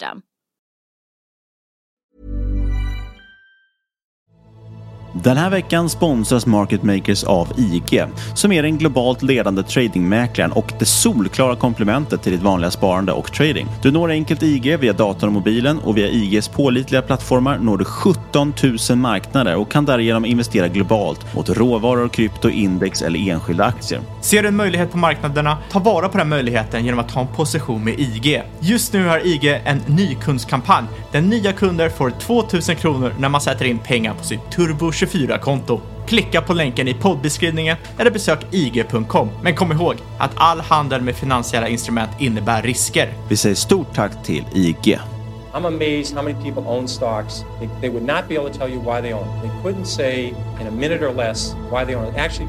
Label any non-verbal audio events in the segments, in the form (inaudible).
system. Den här veckan sponsras Market Makers av IG, som är den globalt ledande tradingmäklaren och det solklara komplementet till ditt vanliga sparande och trading. Du når enkelt IG via datorn och mobilen och via IGs pålitliga plattformar når du 17 000 marknader och kan därigenom investera globalt mot råvaror, krypto, index eller enskilda aktier. Ser du en möjlighet på marknaderna? Ta vara på den möjligheten genom att ta en position med IG. Just nu har IG en nykundskampanj där nya kunder får 2000 kronor när man sätter in pengar på sitt Turbo 24-konto. Klicka på länken i poddbeskrivningen eller besök IG.com. Men kom ihåg att all handel med finansiella instrument innebär risker. Vi säger stort tack till IG. I'm amazed how many people own stocks. They, they would not be able to tell you why they own. They couldn't say in a minute or less why they own. Actually,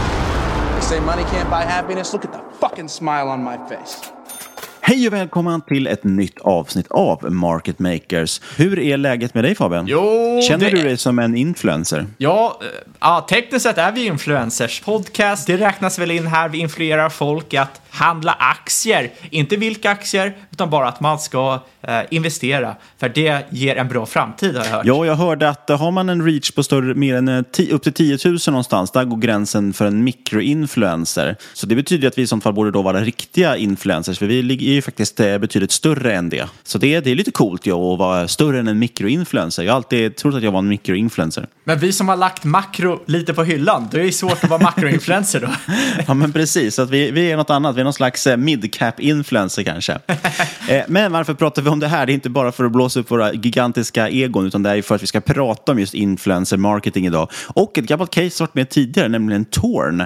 Say money can't buy happiness. Look at the fucking smile on my face. Hej och välkommen till ett nytt avsnitt av Market Makers. Hur är läget med dig Fabian? Jo, Känner det- du dig som en influencer? Ja, eh, ja, tekniskt sett är vi influencers. Podcast, det räknas väl in här. Vi influerar folk att handla aktier. Inte vilka aktier, utan bara att man ska eh, investera. För det ger en bra framtid har jag hört. Ja, jag hörde att eh, har man en reach på större, mer än eh, upp till 10 000 någonstans, där går gränsen för en mikroinfluencer. Så det betyder att vi i sånt fall borde då vara riktiga influencers, för vi ligger ju faktiskt eh, betydligt större än det. Så det, det är lite coolt ja, att vara större än en mikroinfluencer. Jag har alltid trott att jag var en mikroinfluencer. Men vi som har lagt makro lite på hyllan, då är det svårt att vara makroinfluencer då. (laughs) Ja, men precis. Att vi, vi är något annat. Vi är någon slags eh, mid-cap-influencer kanske. (laughs) eh, men varför pratar vi om det här? Det är inte bara för att blåsa upp våra gigantiska egon, utan det är för att vi ska prata om just influencer marketing idag. Och ett gammalt case har varit med tidigare, nämligen Torn.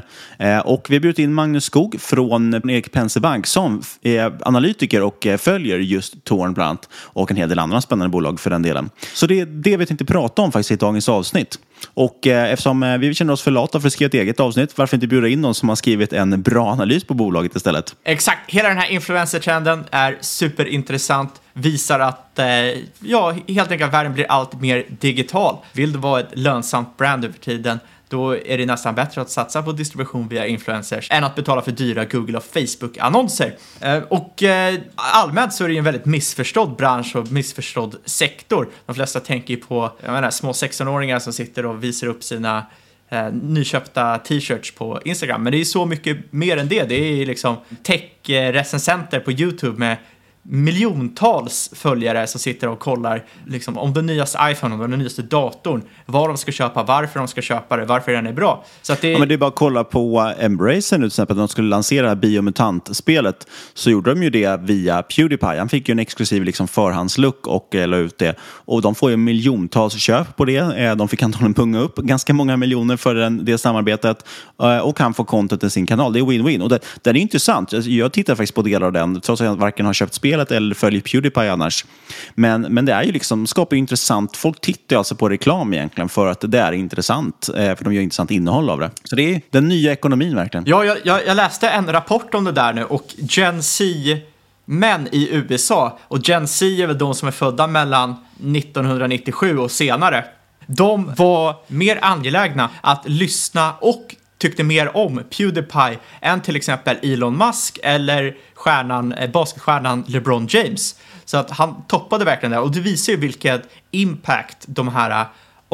Och vi har bjudit in Magnus Skog från Erik Penser Bank som är analytiker och eh, följer just Torn bland annat och en hel del andra spännande bolag för den delen. Så det är det vi tänkte prata om faktiskt i dagens avsnitt. Och eh, eftersom eh, vi känner oss för lata för att skriva ett eget avsnitt, varför inte bjuda in någon som har skrivit en bra analys på bolaget istället? Exakt, hela den här influencertrenden är superintressant. Visar att, eh, ja, helt enkelt världen blir allt mer digital. Vill du vara ett lönsamt brand över tiden, då är det nästan bättre att satsa på distribution via influencers än att betala för dyra Google och Facebook-annonser. Eh, och eh, allmänt så är det ju en väldigt missförstådd bransch och missförstådd sektor. De flesta tänker ju på jag menar, små 16-åringar som sitter och visar upp sina eh, nyköpta t-shirts på Instagram. Men det är ju så mycket mer än det. Det är ju liksom tech-recensenter på YouTube med miljontals följare som sitter och kollar liksom, om den nyaste iPhone, om den nyaste datorn, vad de ska köpa, varför de ska köpa det, varför den är bra. Så att det... Ja, men det är bara att kolla på Embracer nu till exempel, när de skulle lansera det här Biomutant-spelet så gjorde de ju det via Pewdiepie. Han fick ju en exklusiv liksom, förhandslook och eh, la ut det. Och de får ju miljontals köp på det. Eh, de fick antagligen punga upp ganska många miljoner för den, det samarbetet eh, och han får content i sin kanal. Det är win-win. Och det, den är intressant. Jag tittar faktiskt på delar av den, trots att jag varken har köpt spel spelet eller följer Pewdiepie annars. Men, men det är ju liksom, skapar ju intressant, folk tittar alltså på reklam egentligen för att det är intressant, eh, för de gör intressant innehåll av det. Så det är den nya ekonomin verkligen. Ja, jag, jag, jag läste en rapport om det där nu och Gen Z män i USA, och Gen Z är väl de som är födda mellan 1997 och senare, de var mer angelägna att lyssna och tyckte mer om Pewdiepie än till exempel Elon Musk eller stjärnan, eh, basketstjärnan LeBron James. Så att han toppade verkligen det och det visar ju vilken impact de här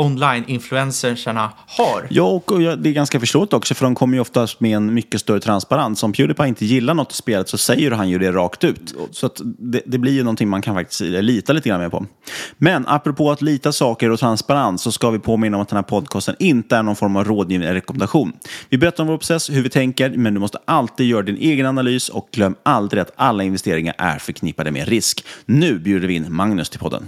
online-influencerna har. Ja, och det är ganska förståeligt också, för de kommer ju oftast med en mycket större transparens. Om Pewdiepie inte gillar något i spelet så säger han ju det rakt ut. Så att det, det blir ju någonting man kan faktiskt lita lite grann mer på. Men apropå att lita saker och transparens så ska vi påminna om att den här podcasten inte är någon form av rådgivning eller rekommendation. Vi berättar om vår process, hur vi tänker, men du måste alltid göra din egen analys och glöm aldrig att alla investeringar är förknippade med risk. Nu bjuder vi in Magnus till podden.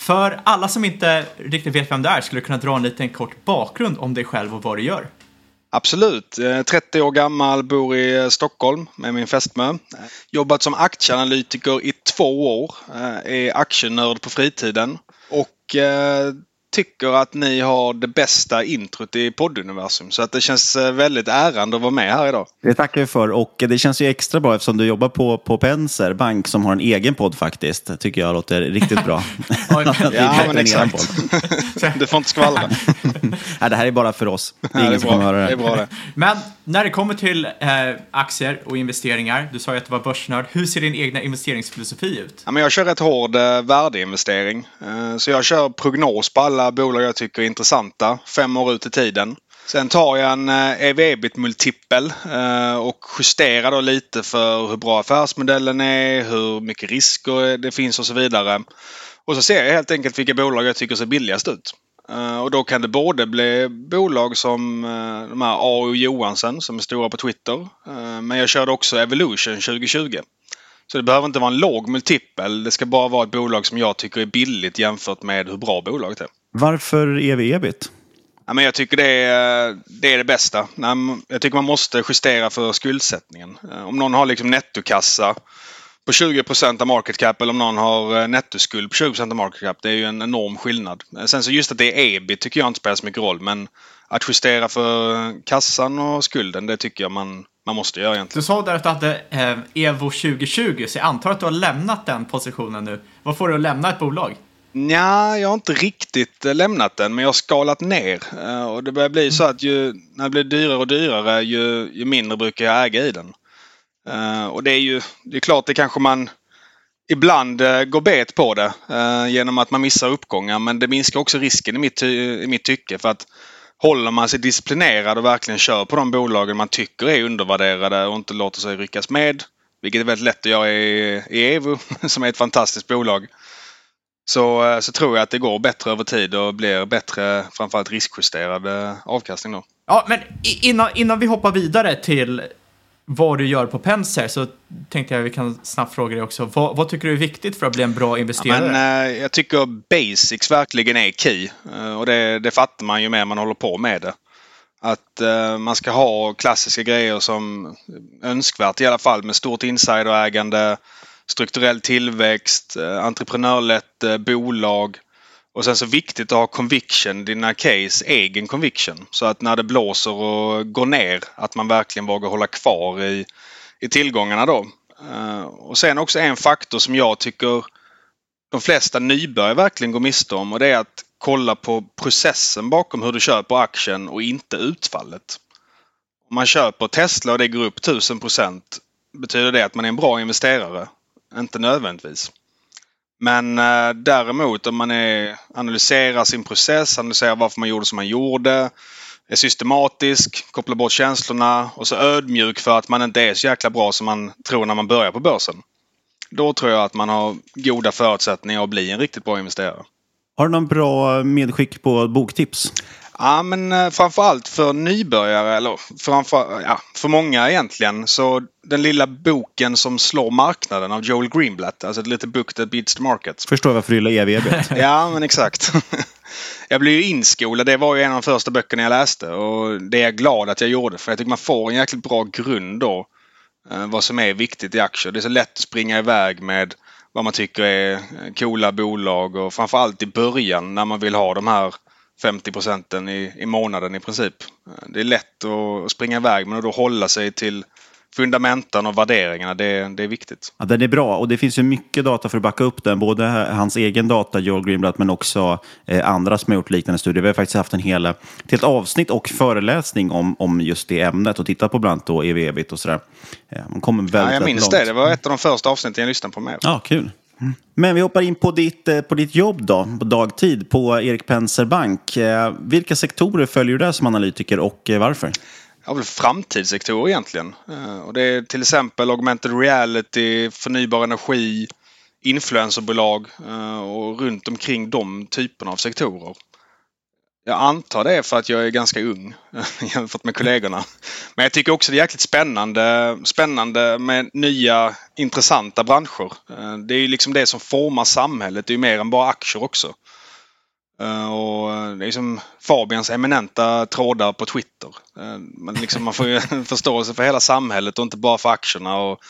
För alla som inte riktigt vet vem du är skulle du kunna dra en liten kort bakgrund om dig själv och vad du gör. Absolut. Eh, 30 år gammal, bor i eh, Stockholm med min fästmö. Jobbat som aktieanalytiker i två år. Eh, är aktienörd på fritiden. Och tycker att ni har det bästa introt i podduniversum. Så att det känns eh, väldigt ärande att vara med här idag. Det tackar vi för och det känns ju extra bra eftersom du jobbar på, på Penser Bank som har en egen podd faktiskt. tycker jag låter riktigt bra. (laughs) (laughs) ja, men exakt. du (laughs) får inte skvallra. Nej, det här är bara för oss. Det är Ja, ingen det är som bra. kommer höra det. Det är bra det. Men när det kommer till eh, aktier och investeringar, du sa ju att du var börsnörd. Hur ser din egna investeringsfilosofi ut? Ja, men jag kör rätt hård eh, värdeinvestering. Eh, så jag kör prognos på alla bolag jag tycker är intressanta. Fem år ut i tiden. Sen tar jag en eh, ev-ebit-multipel eh, och justerar då lite för hur bra affärsmodellen är, hur mycket risker det finns och så vidare. Och så ser jag helt enkelt vilka bolag jag tycker ser billigast ut. Eh, och då kan det både bli bolag som de här A och Johansen som är stora på Twitter. Men jag körde också Evolution 2020. Så det behöver inte vara en låg multipel. Det ska bara vara ett bolag som jag tycker är billigt jämfört med hur bra bolaget är. Varför ev-ebit? Ja, men jag tycker det är det, är det bästa. Jag tycker man måste justera för skuldsättningen. Eh, Om någon har liksom nettokassa på 20% av market cap eller om någon har eh, nettoskuld på 20% av market cap. Det är ju en enorm skillnad. Eh, Sen så just att det är ebit tycker jag inte spelar så mycket roll. Men att justera för kassan och skulden det tycker jag man, man måste göra egentligen. Du sa där att du hade eh, Evo 2020, så jag antar att du har lämnat den positionen nu. Vad får du att lämna ett bolag? Nja, jag har inte riktigt eh, lämnat den men jag har skalat ner. Eh, Och det börjar bli så att ju, när det blir dyrare och dyrare ju, ju mindre brukar jag äga i den. Eh, Och det är ju det är klart det kanske man ibland går bet på det genom att man missar uppgångar men det minskar också risken i mitt, i mitt tycke. För att håller man sig disciplinerad och verkligen kör på de bolagen man tycker är undervärderade och inte låter sig ryckas med. Vilket är väldigt lätt att göra i, i Evo (laughs) som är ett fantastiskt bolag så, eh, så tror jag att det går bättre över tid och blir bättre framförallt riskjusterad avkastning då. Ja, men innan, innan vi hoppar vidare till vad du gör på Penser så tänkte jag vi kan snabbt fråga dig också. Vad, vad tycker du är viktigt för att bli en bra Ja, investerare? men, eh, jag tycker basics verkligen är key. Eh, och det, det fattar man ju mer man håller på med det. Att man ska ha klassiska grejer som önskvärt i alla fall med stort insiderägande, strukturell tillväxt, eh, entreprenörlett eh, bolag. Och sen så viktigt att ha conviction, dina case, egen conviction. Så att när det blåser och går ner att man verkligen vågar hålla kvar i, i tillgångarna då. Eh, och sen också en faktor som jag tycker de flesta nybörjare verkligen går miste om och det är att kolla på processen bakom hur du köper aktien och inte utfallet. Om man köper Tesla och det går upp 1000% betyder det att man är en bra investerare? Inte nödvändigtvis. Men eh, däremot om man är, analyserar sin process, analyserar varför man gjorde som man gjorde, är systematisk, kopplar bort känslorna och så ödmjuk för att man inte är så jäkla bra som man tror när man börjar på börsen. Då tror jag att man har goda förutsättningar att bli en riktigt bra investerare. Har du någon bra medskick på boktips? Ja, men eh, framförallt för nybörjare, eller framför, ja, för många egentligen, så den lilla boken som slår marknaden av Joel Greenblatt, alltså ett litet book that beats the market. Förstår varför du gillar ev-ebit. Ja, men exakt. (laughs) Jag blev ju inskolad. Det var ju en av de första böckerna jag läste och det är jag glad att jag gjorde för jag tycker man får en jäkligt bra grund då. eh, Vad som är viktigt i aktier. Det är så lätt att springa iväg med vad man tycker är coola bolag och framförallt i början när man vill ha de här 50 procenten i, i månaden i princip. Det är lätt att springa iväg men att hålla sig till fundamenten och värderingarna, det, det är viktigt. Ja, den är bra och det finns ju mycket data för att backa upp den. Både hans egen data, Joel Greenblatt, men också eh, andra som har gjort liknande studier. Vi har faktiskt haft en hel, ett helt avsnitt och föreläsning om, om just det ämnet och tittat på bland annat då ev-ebit och sådär. Eh, man kommer väldigt, Ja, jag minns långt. det. Det var ett av de första avsnitten jag lyssnade på med. Ja, kul. Mm. Men vi hoppar in på ditt, eh, på ditt jobb då, på dagtid på Erik Penser Bank. Eh, vilka sektorer följer du där som analytiker och eh, varför? Ja, väl framtidssektorer egentligen. Och det är till exempel augmented reality, förnybar energi, influencerbolag och runt omkring de typerna av sektorer. Jag antar det för att jag är ganska ung (laughs) jämfört med kollegorna. Men jag tycker också det är jäkligt spännande, spännande med nya intressanta branscher. Eh, det är ju liksom det som formar samhället. Det är ju mer än bara aktier också. Eh, och eh, det är som Fabians eminenta trådar på Twitter. Men liksom man får ju en (laughs) förståelse för hela samhället och inte bara för aktierna. Och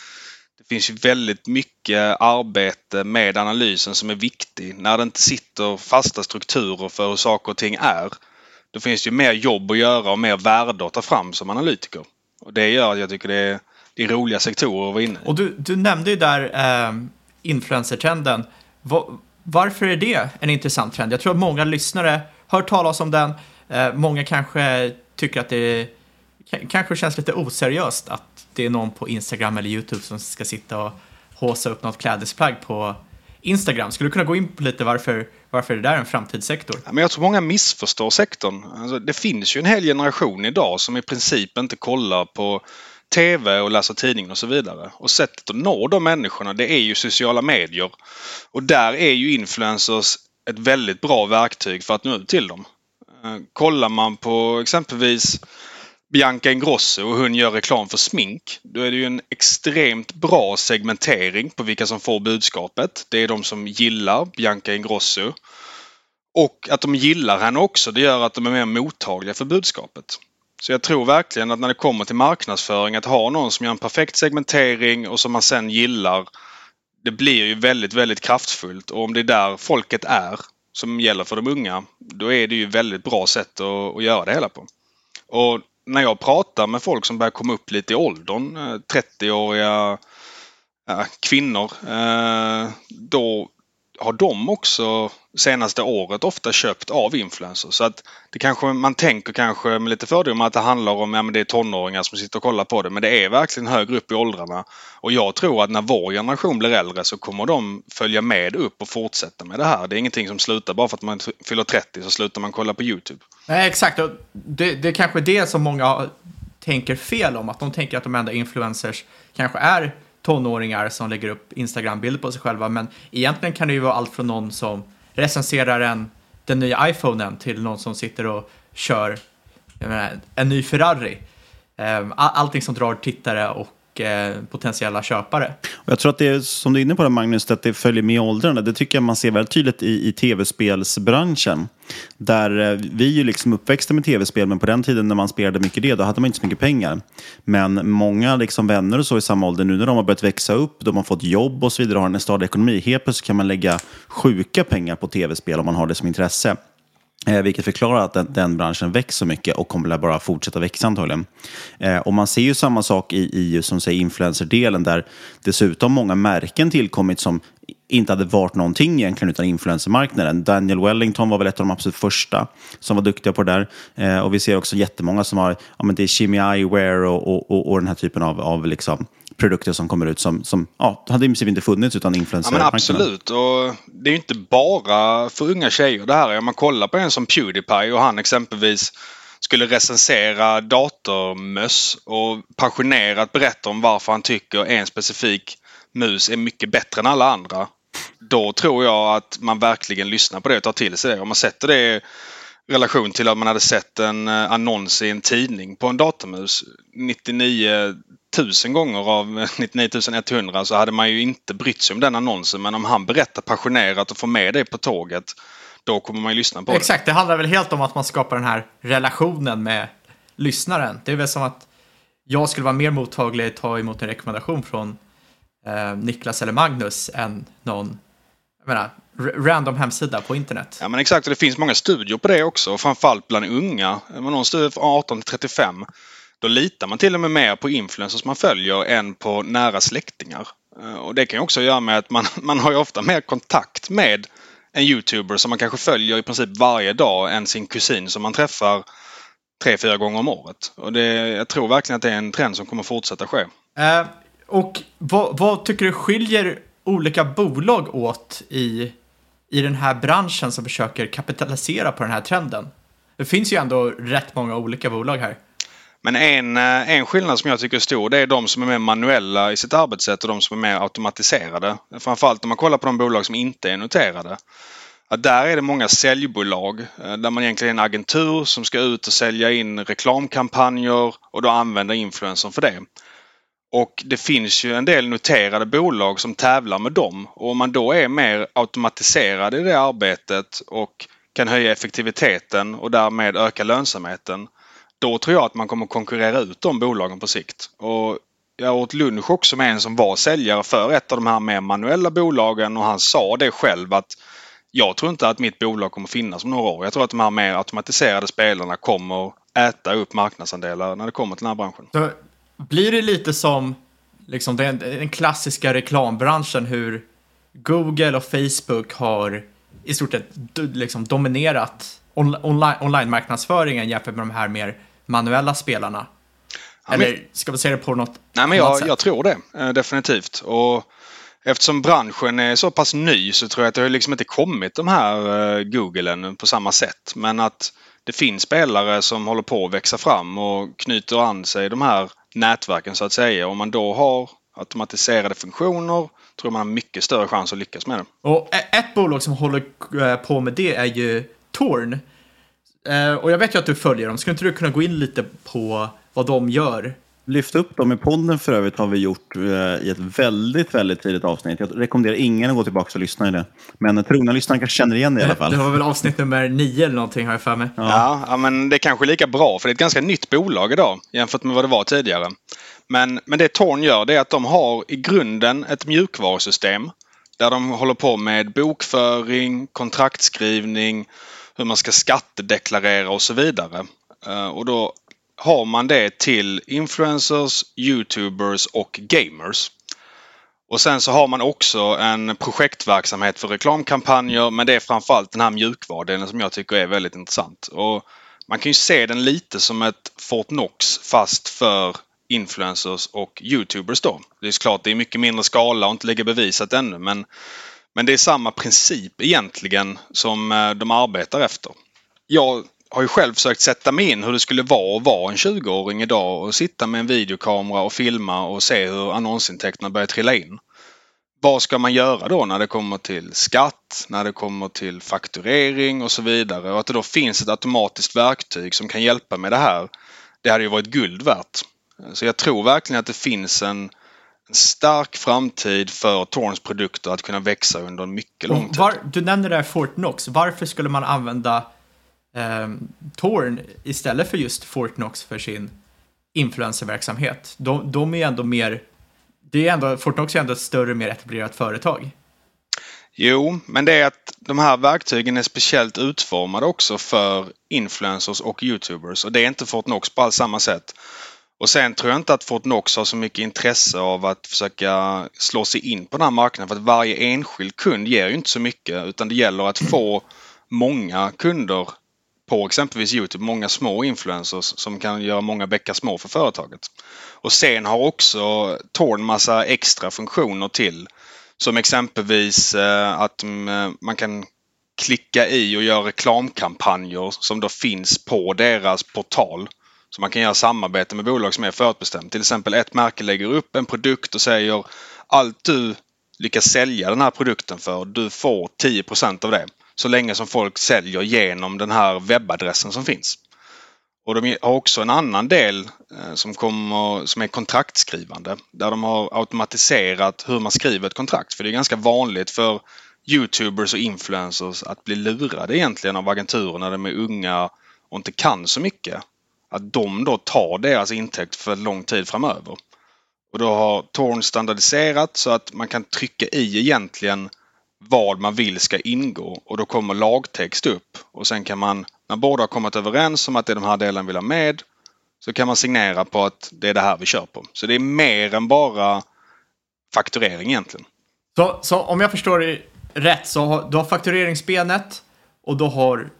det finns ju väldigt mycket arbete med analysen som är viktig. När det inte sitter fasta strukturer för hur saker och ting är. Då finns det ju mer jobb att göra och mer värde att ta fram som analytiker. Och det gör att jag tycker det är, det är roliga sektorer att vara inne i. Och du, du nämnde ju där eh, influencertrenden. Va, varför är det en intressant trend? Jag tror att många lyssnare hört talas om den. Eh, många kanske tycker att det är kanske känns lite oseriöst att det är någon på Instagram eller YouTube som ska sitta och håsa upp något klädesplagg på Instagram. Skulle du kunna gå in på lite varför, varför det där är en framtidssektor? Ja, men jag tror många missförstår sektorn. Alltså, det finns ju en hel generation idag som i princip inte kollar på TV och läser tidningen och så vidare. Och sättet att nå de människorna det är ju sociala medier. Och där är ju influencers ett väldigt bra verktyg för att nå ut till dem. Eh, kollar man på exempelvis Bianca Ingrosso och hon gör reklam för smink. Då är det ju en extremt bra segmentering på vilka som får budskapet. Det är de som gillar Bianca Ingrosso. Och att de gillar henne också, det gör att de är mer mottagliga för budskapet. Så jag tror verkligen att när det kommer till marknadsföring, att ha någon som gör en perfekt segmentering och som man sen gillar. Det blir ju väldigt, väldigt kraftfullt och om det är där folket är som gäller för de unga, då är det ju väldigt bra sätt att, att göra det hela på. Och när jag pratar med folk som börjar komma upp lite i åldern, eh, 30-åriga eh, kvinnor, eh, då har de också senaste året ofta köpt av influencers. Så att det kanske, man tänker kanske med lite fördomar att det handlar om ja, men det är tonåringar som sitter och kollar på det. Men det är verkligen högre upp i åldrarna. Och jag tror att när vår generation blir äldre så kommer de följa med upp och fortsätta med det här. Det är ingenting som slutar bara för att man fyller 30 så slutar man kolla på YouTube. Nej, exakt. Det, det är kanske det som många tänker fel om. Att de tänker att de enda influencers kanske är tonåringar som lägger upp Instagram-bilder på sig själva. Men egentligen kan det ju vara allt från någon som recenserar en, den nya iPhonen till någon som sitter och kör menar, en ny Ferrari. Ehm, allting som drar tittare och eh, potentiella köpare. Och jag tror att det är, som du är inne på det Magnus, att det följer med åldrarna. Det tycker jag man ser väldigt tydligt i, i tv-spelsbranschen. Där eh, vi är ju liksom uppväxta med tv-spel, men på den tiden när man spelade mycket det, då hade man inte så mycket pengar. Men många liksom vänner och så i samma ålder, nu när de har börjat växa upp, de har fått jobb och så vidare, har en stadig ekonomi, helt plötsligt kan man lägga sjuka pengar på tv-spel om man har det som intresse. Eh, vilket förklarar att den, den, branschen växer så mycket och kommer bara fortsätta växa antagligen. Eh, och man ser ju samma sak i, i som säger influencerdelen där dessutom många märken tillkommit som inte hade varit någonting egentligen utan influencermarknaden. Daniel Wellington var väl ett av de absolut första som var duktiga på det där. Eh, och vi ser också jättemånga som har, ja men det är Shimmy Eyewear och, och, och, och den här typen av, av liksom, produkter som kommer ut som, som ja, hade i princip inte funnits utan influencer. Ja, men absolut. Och det är ju inte bara för unga tjejer det här. Om man kollar på en som Pewdiepie och han exempelvis skulle recensera datormöss och passionerat berätta om varför han tycker en specifik mus är mycket bättre än alla andra. Då tror jag att man verkligen lyssnar på det och tar till sig det. Om man sätter det i relation till att man hade sett en eh, annons i en tidning på en datormus 99 tusen gånger av (laughs) 99 100 så hade man ju inte brytt sig om den annonsen. Men om han berättar passionerat och får med det på tåget, då kommer man ju lyssna på Exakt, det. Exakt, det handlar väl helt om att man skapar den här relationen med lyssnaren. Det är väl som att jag skulle vara mer mottaglig att ta emot en rekommendation från eh, Niklas eller Magnus än någon jag menar, random hemsida på internet. Ja men exakt, och det finns många studier på det också. Framförallt bland unga. Någon studie från 18 till 35 då litar man till och med mer på influencers man följer än på nära släktingar. Eh, och det kan ju också göra med att man, (laughs) man har ju ofta mer kontakt med en youtuber som man kanske följer i princip varje dag än sin kusin som man träffar tre, fyra gånger om året. Och det, jag tror verkligen att det är en trend som kommer fortsätta ske. Uh, och vad, vad, tycker du skiljer olika bolag åt i, i den här branschen som försöker kapitalisera på den här trenden? Det finns ju ändå rätt många olika bolag här. Men en, eh, en skillnad som jag tycker är stor det är de som är mer manuella i sitt arbetssätt och de som är mer automatiserade. Framförallt om man kollar på de bolag som inte är noterade. Att där är det många säljbolag eh, där man egentligen är en agentur som ska ut och sälja in reklamkampanjer och då använda influencern för det. Och det finns ju en del noterade bolag som tävlar med dem. Och om man då är mer automatiserad i det arbetet och kan höja effektiviteten och därmed öka lönsamheten då tror jag att man kommer konkurrera ut de bolagen på sikt. Och jag åt lunch också med en som var säljare för ett av de här mer manuella bolagen och han sa det själv att jag tror inte att mitt bolag kommer finnas om några år. Jag tror att de här mer automatiserade spelarna kommer äta upp marknadsandelar när det kommer till den här branschen. Så blir det lite som liksom den, den klassiska reklambranschen hur Google och Facebook har i stort sett liksom dominerat on, online, online-marknadsföringen jämfört med de här mer manuella spelarna? Ja, Eller men, ska vi se det på något Nej, men jag, sätt? jag tror det. Eh, definitivt. Och eftersom branschen är så pass ny så tror jag att det har liksom inte kommit de här eh, Googlen på samma sätt. Men att det finns spelare som håller på att växa fram och knyter an sig de här nätverken så att säga. Om man då har automatiserade funktioner tror man har mycket större chans att lyckas med det. Och ett bolag som håller eh, på med det är ju Torn. Eh, och jag vet ju att du följer dem. Skulle inte du kunna gå in lite på vad de gör? Lyft upp dem i podden för övrigt har vi gjort eh, i ett väldigt, väldigt tidigt avsnitt. Jag rekommenderar ingen att gå tillbaka och lyssna i det. Men trogna lyssnare kanske känner igen det i alla fall. (laughs) Det var väl avsnitt nummer nio eller någonting har jag för mig. Ja. ja, men det är kanske lika bra för det är ett ganska nytt bolag idag jämfört med vad det var tidigare. Men, men det Torn gör det är att de har i grunden ett mjukvarusystem där de håller på med bokföring, kontraktskrivning, hur man ska skattedeklarera och så vidare. Eh, och då har man det till influencers, youtubers och gamers. Och sen så har man också en projektverksamhet för reklamkampanjer men det är framförallt den här mjukvarudelen som jag tycker är väldigt intressant. Och man kan ju se den lite som ett Fortnox fast för influencers och youtubers då. Det är klart det är mycket mindre skala och inte lika bevisat ännu men, men det är samma princip egentligen som eh, de arbetar efter. Jag har ju själv försökt sätta mig in hur det skulle vara att vara en 20-åring idag och sitta med en videokamera och filma och se hur annonsintäkterna börjar trilla in. Vad ska man göra då när det kommer till skatt, när det kommer till fakturering och så vidare och att det då finns ett automatiskt verktyg som kan hjälpa med det här. Det hade ju varit guld värt. Så jag tror verkligen att det finns en stark framtid för Torns produkter att kunna växa under en mycket lång tid. Var, du nämnde det här Fortnox. Varför skulle man använda eh, Torn istället för just Fortnox för sin influencerverksamhet? De, de är ändå mer, det är ändå, Fortnox är ändå ett större, mer etablerat företag. Jo, men det är att de här verktygen är speciellt utformade också för influencers och youtubers och det är inte Fortnox på alls samma sätt. Och sen tror jag inte att Fortnox har så mycket intresse av att försöka slå sig in på den här marknaden för att varje enskild kund ger ju inte så mycket utan det gäller att få många kunder på exempelvis Youtube, många små influencers som kan göra många bäckar små för företaget. Och sen har också Torn massa extra funktioner till. Som exempelvis eh, att mm, eh, man kan klicka i och göra reklamkampanjer som då finns på deras portal. Så man kan göra samarbete med bolag som är förutbestämt. Till exempel ett märke lägger upp en produkt och säger allt du lyckas sälja den här produkten för, du får 10% av det. Så länge som folk säljer genom den här webbadressen som finns. Och de har också en annan del eh, som, kommer, som är kontraktskrivande. Där de har automatiserat hur man skriver ett kontrakt. För det är ganska vanligt för Youtubers och influencers att bli lurade egentligen av agenturer när de är unga och inte kan så mycket att de då tar deras intäkt för lång tid framöver. Och då har Torn standardiserat så att man kan trycka i egentligen vad man vill ska ingå och då kommer lagtext upp och sen kan man, när båda har kommit överens om att det är de här delarna vill ha med, så kan man signera på att det är det här vi kör på. Så det är mer än bara fakturering egentligen. Så, så om jag förstår dig rätt så har du har faktureringsbenet och du har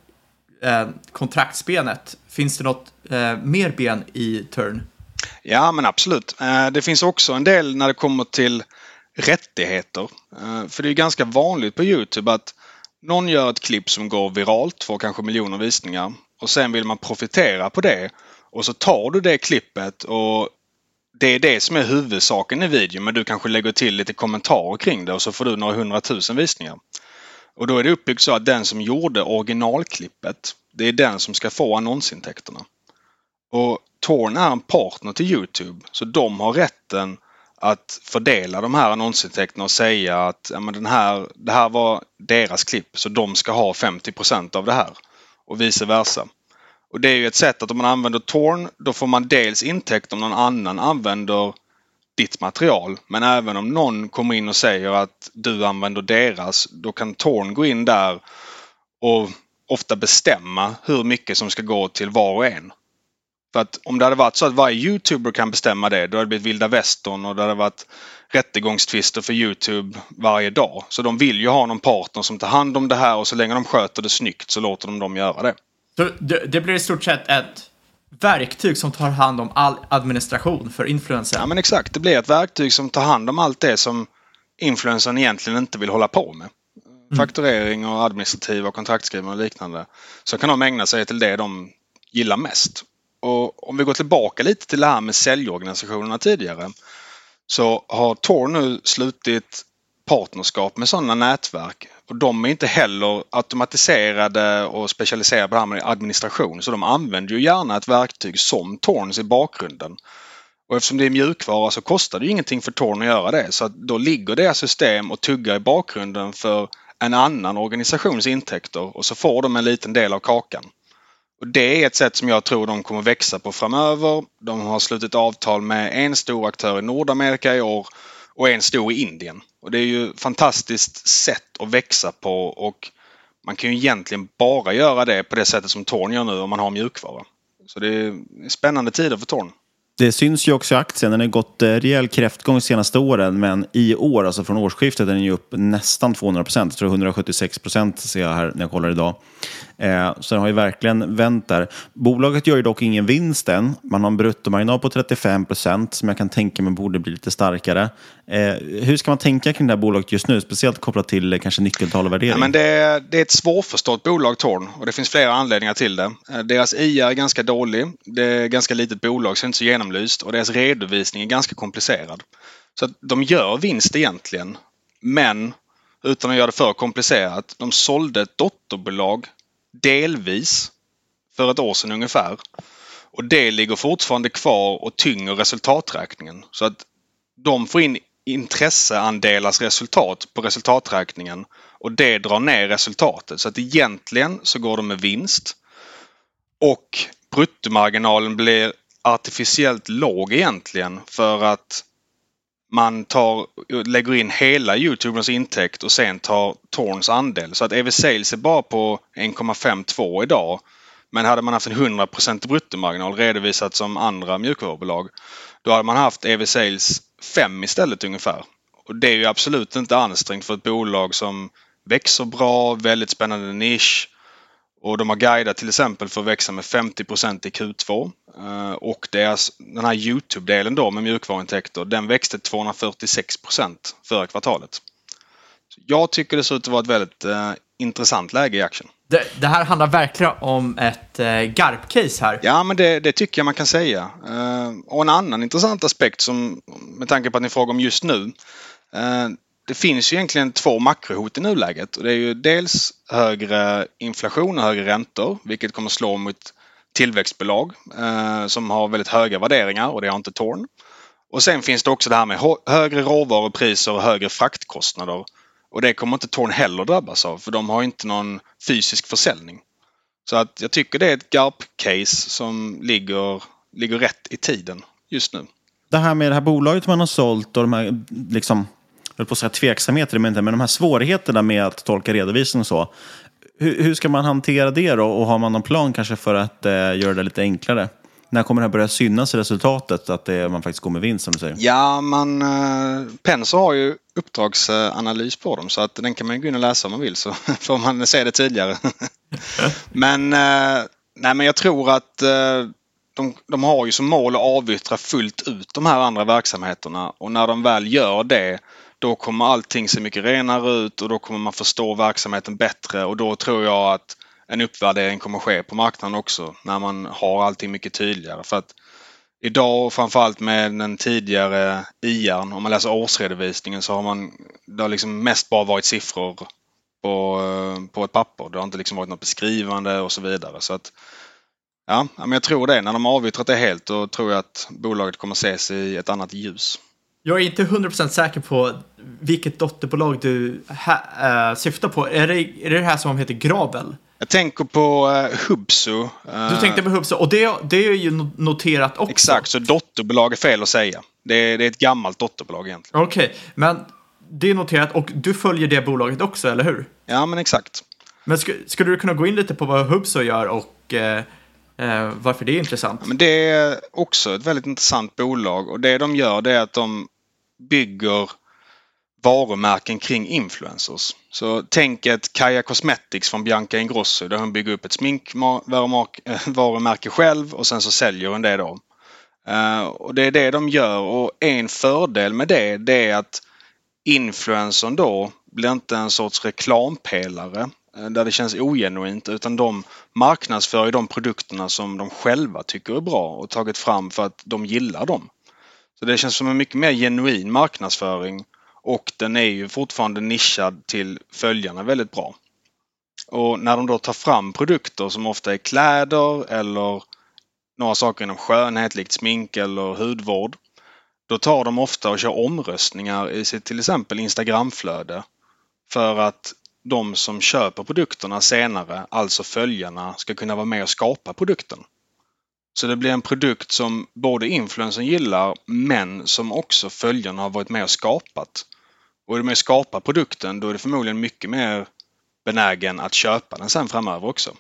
eh, kontraktsbenet. Finns det något eh, mer ben i Turn? Ja, men absolut. Eh, det finns också en del när det kommer till rättigheter. Eh, för det är ganska vanligt på Youtube att någon gör ett klipp som går viralt, får kanske miljoner visningar och sen vill man profitera på det. Och så tar du det klippet och det är det som är huvudsaken i videon men du kanske lägger till lite kommentarer kring det och så får du några hundratusen visningar. Och då är det uppbyggt så att den som gjorde originalklippet, det är den som ska få annonsintäkterna. Och Torn är en partner till Youtube så de har rätten att fördela de här annonsintäkterna och säga att ja, men den här, det här var deras klipp så de ska ha 50% av det här. Och vice versa. Och det är ju ett sätt att om man använder Torn då får man dels intäkt om någon annan använder ditt material. Men även om någon kommer in och säger att du använder deras, då kan Torn gå in där och ofta bestämma hur mycket som ska gå till var och en. För att om det hade varit så att varje YouTuber kan bestämma det, då hade det blivit vilda västern och det hade varit rättegångstvister för YouTube varje dag. Så de vill ju ha någon partner som tar hand om det här och så länge de sköter det snyggt så låter de dem göra det. Så det, det blir i stort sett ett verktyg som tar hand om all administration för influencern? Ja men exakt, det blir ett verktyg som tar hand om allt det som influencern egentligen inte vill hålla på med. Mm. Fakturering och administrativa och kontraktskrivning och liknande. Så kan de ägna sig till det de gillar mest. Och om vi går tillbaka lite till det här med säljorganisationerna tidigare. Så har Tor nu slutit partnerskap med sådana nätverk. Och de är inte heller automatiserade och specialiserade på det här med administration. Så de använder ju gärna ett verktyg som Torns i bakgrunden. Och eftersom det är mjukvara så kostar det ingenting för Torn att göra det. Så då ligger deras system och tuggar i bakgrunden för en annan organisations intäkter och så får de en liten del av kakan. Och Det är ett sätt som jag tror de kommer växa på framöver. De har slutit avtal med en stor aktör i Nordamerika i år och en stor i Indien. Och Det är ju ett fantastiskt sätt att växa på och man kan ju egentligen bara göra det på det sättet som Torn gör nu om man har mjukvara. Så det är spännande tider för Torn. Det syns ju också i aktien. Den har gått eh, rejäl kräftgång de senaste åren, men i år, alltså från årsskiftet, är den ju upp nästan 200 procent. Jag tror 176 procent ser jag här när jag kollar idag. Eh, så den har ju verkligen vänt där. Bolaget gör ju dock ingen vinst än. Man har en bruttomarginal på 35 procent som jag kan tänka mig borde bli lite starkare. Eh, hur ska man tänka kring det här bolaget just nu? Speciellt kopplat till eh, kanske nyckeltal och värdering. Ja, men det, är, det är ett svårförstått bolag, Torn. Och det finns flera anledningar till det. Eh, deras IA är ganska dålig. Det är ett ganska litet bolag så det är inte så genomlyst. Och deras redovisning är ganska komplicerad. Så att de gör vinst egentligen. Men utan att göra det för komplicerat. De sålde ett dotterbolag delvis för ett år sedan ungefär. Och det ligger fortfarande kvar och tynger resultaträkningen. Så att de får in intresseandelars resultat på resultaträkningen och det drar ner resultatet. Så att egentligen så går de med vinst. Och bruttomarginalen blir artificiellt låg egentligen för att man tar, lägger in hela Youtubers intäkt och sen tar Torns andel. Så att EV Sales är bara på 1,52 idag. Men hade man haft en 100% bruttomarginal redovisat som andra mjukvarubolag då hade man haft EV Sales 5 istället ungefär. Och det är ju absolut inte ansträngt för ett bolag som växer bra, väldigt spännande nisch och de har guidat till exempel för att växa med 50% i Q2. Eh, och deras, den här Youtube-delen då med mjukvaruintäkter, den växte 246% förra kvartalet. Så jag tycker det ser ut att vara ett väldigt eh, intressant läge i aktien. Det, det, här handlar verkligen om ett eh, GARP-case här. Ja, men det, det, tycker jag man kan säga. Eh, och en annan intressant aspekt som, med tanke på att ni frågar om just nu. Det finns ju egentligen två makrohot i nuläget. Och det är ju dels högre inflation och högre räntor, vilket kommer slå mot tillväxtbolag eh, som har väldigt höga värderingar och det har inte Torn. Och sen finns det också det här med högre råvarupriser och högre fraktkostnader. Och det kommer inte Torn heller drabbas av för de har inte någon fysisk försäljning. Så att jag tycker det är ett GARP-case som ligger, ligger rätt i tiden just nu. Det här med det här bolaget man har sålt och de här liksom höll på att säga tveksamheter, men de här svårigheterna med att tolka redovisning och så. Hur, hur ska man hantera det då? Och har man någon plan kanske för att eh, göra det lite enklare? När kommer det här börja synas i resultatet, att det, man faktiskt går med vinst som du säger? Ja, man, eh, Penser har ju uppdragsanalys på dem så att den kan man gå in och läsa om man vill så (laughs) får man se det tidigare. (laughs) men, eh, nej, men jag tror att eh, de, de har ju som mål att avyttra fullt ut de här andra verksamheterna och när de väl gör det då kommer allting se mycket renare ut och då kommer man förstå verksamheten bättre och då tror jag att en uppvärdering kommer ske på marknaden också när man har allting mycket tydligare. För att idag framförallt med den tidigare IAN, om man läser årsredovisningen så har man det har liksom mest bara varit siffror på, eh, på ett papper. Det har inte liksom varit något beskrivande och så vidare. Så att, ja, men jag tror det. När de har avyttrat det helt då tror jag att bolaget kommer ses i ett annat ljus. Jag är inte 100% säker på vilket dotterbolag du ha, äh, syftar på. Är det, är det det här som heter Gravel? Jag tänker på uh, Hubso. Du tänkte på Hubso och det, det är ju noterat också. Exakt, så dotterbolag är fel att säga. Det är, det är ett gammalt dotterbolag egentligen. Okej, okay, men det är noterat och du följer det bolaget också, eller hur? Ja, men exakt. Men sk skulle du kunna gå in lite på vad Hubso gör och eh, eh, Eh, varför det är intressant? Men det är också ett väldigt intressant bolag och det de gör det är att de bygger varumärken kring influencers. Så tänk ett Kaja Cosmetics från Bianca Ingrosso där hon bygger upp ett sminkvarumärke eh, själv och sen så säljer hon det då. Eh, och det är det de gör och en fördel med det, det är att influencern då blir inte en sorts reklampelare Eh, där det känns ogenuint utan de marknadsför ju de produkterna som de själva tycker är bra och tagit fram för att de gillar dem. Så det känns som en mycket mer genuin marknadsföring och den är ju fortfarande nischad till följarna väldigt bra. Och när de då tar fram produkter som ofta är kläder eller några saker inom skönhet likt smink eller hudvård. Då tar de ofta och kör omröstningar i sitt till exempel Instagramflöde för att de som köper produkterna senare, alltså följarna, ska kunna vara med och skapa produkten. Så det blir en produkt som både influencern gillar men som också följarna har varit med och skapat. Och är du med och skapar produkten då är du förmodligen mycket mer benägen att köpa den sen framöver också.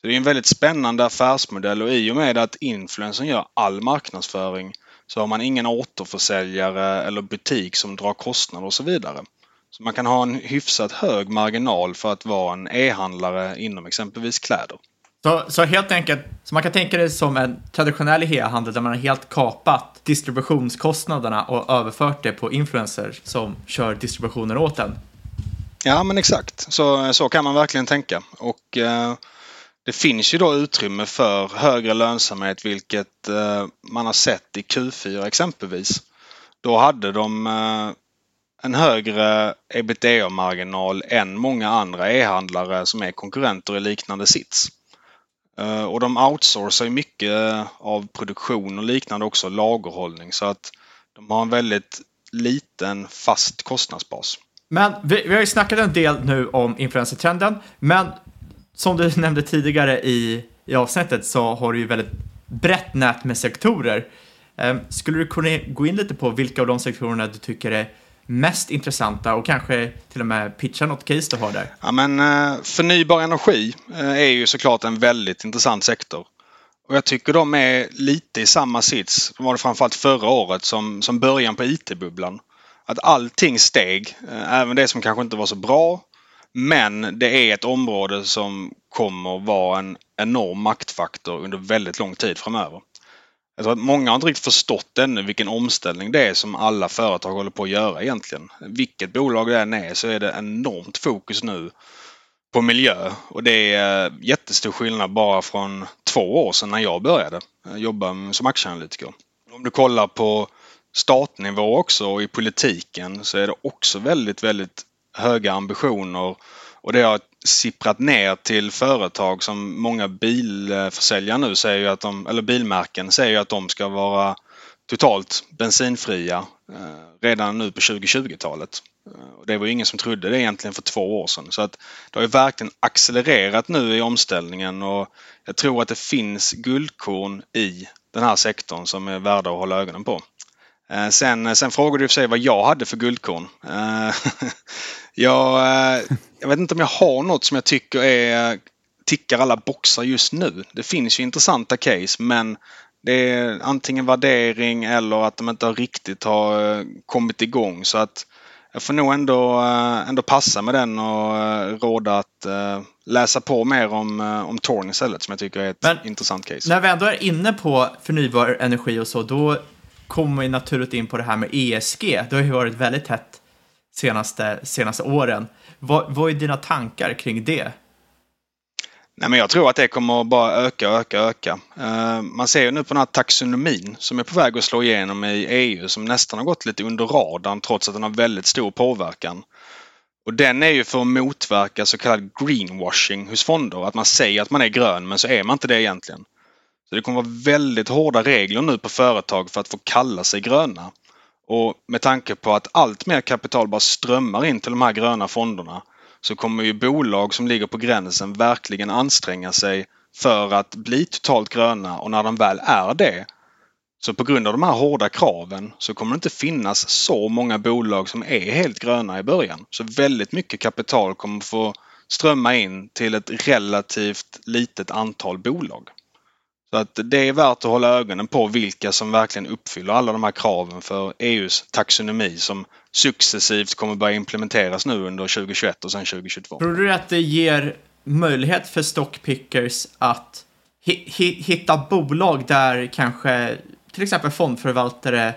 Så Det är en väldigt spännande affärsmodell och i och med att influencern gör all marknadsföring så har man ingen återförsäljare eller butik som drar kostnader och så vidare. Så man kan ha en hyfsat hög marginal för att vara en e-handlare inom exempelvis kläder. Så, så helt enkelt, så man kan tänka det som en traditionell e-handel där man har helt kapat distributionskostnaderna och överfört det på influencers som kör distributionen åt en. Ja men exakt, så, så kan man verkligen tänka. Och eh, det finns ju då utrymme för högre lönsamhet vilket eh, man har sett i Q4 exempelvis. Då hade de eh, en högre ebitda-marginal än många andra e-handlare som är konkurrenter i liknande sits. Eh, och de outsourcar mycket av produktion och liknande också, lagerhållning. Så att de har en väldigt liten fast kostnadsbas. Men vi, vi har ju snackat en del nu om influencertrenden, men som du (laughs) nämnde tidigare i, i avsnittet så har du ju väldigt brett nät med sektorer. Ehm, skulle du kunna gå in lite på vilka av de sektorerna du tycker är mest intressanta och kanske till och med pitcha något case du har där? Ja, men eh, förnybar energi eh, är ju såklart en väldigt intressant sektor. Och jag tycker de är lite i samma sits, de var det framförallt förra året, som, som början på IT-bubblan. Att allting steg, eh, även det som kanske inte var så bra men det är ett område som kommer vara en enorm maktfaktor under väldigt lång tid framöver. Jag tror att många har inte riktigt förstått ännu vilken omställning det är som alla företag håller på att göra egentligen. Vilket bolag det än är så är det enormt fokus nu på miljö och det är eh, jättestor skillnad bara från två år sedan när jag började eh, jobba som aktieanalytiker. Om du kollar på statnivå också och i politiken så är det också väldigt, väldigt höga ambitioner och det har sipprat ner till företag som många bilförsäljare nu säger att de, eller bilmärken säger att de ska vara totalt bensinfria eh, redan nu på 2020-talet. Eh, det var ingen som trodde det egentligen för två år sedan. Så att det har ju verkligen accelererat nu i omställningen och jag tror att det finns guldkorn i den här sektorn som är värda att hålla ögonen på. Eh, sen, sen frågade du för sig vad jag hade för guldkorn. (laughs) Jag, eh, jag vet inte om jag har något som jag tycker är tickar alla boxar just nu. Det finns ju intressanta case men det är antingen värdering eller att de inte riktigt har eh, kommit igång så att jag får nog ändå, eh, ändå passa med den och råda att läsa på mer om, om Torn istället som jag tycker är ett Men intressant case. När vi ändå är inne på förnybar energi och så, då kommer vi naturligt in på det här med ESG. Det har ju varit väldigt hett senaste, senaste åren. Vad, vad är dina tankar kring det? Nej, men jag tror att det kommer bara öka, öka, öka. Eh, man ser ju nu på den här taxonomin som är på väg att slå igenom i EU som nästan har gått lite under radarn trots att den har väldigt stor påverkan. Och den är ju för att motverka så kallad greenwashing hos fonder. Att man säger att man är grön men så är man inte det egentligen. Så det kommer vara väldigt hårda regler nu på företag för att få kalla sig gröna. Och med tanke på att allt mer kapital bara strömmar in till de här gröna fonderna så kommer ju bolag som ligger på gränsen verkligen anstränga sig för att bli totalt gröna och när de väl är det så på grund av de här hårda kraven så kommer det inte finnas så många bolag som är helt gröna i början. Så väldigt mycket kapital kommer få strömma in till ett relativt litet antal bolag. Så att det är värt att hålla ögonen på vilka som verkligen uppfyller alla de här kraven för EUs taxonomi som successivt kommer börja implementeras nu under 2021 och sen 2022. Tror du att det ger möjlighet för stockpickers att hitta bolag där kanske till exempel fondförvaltare,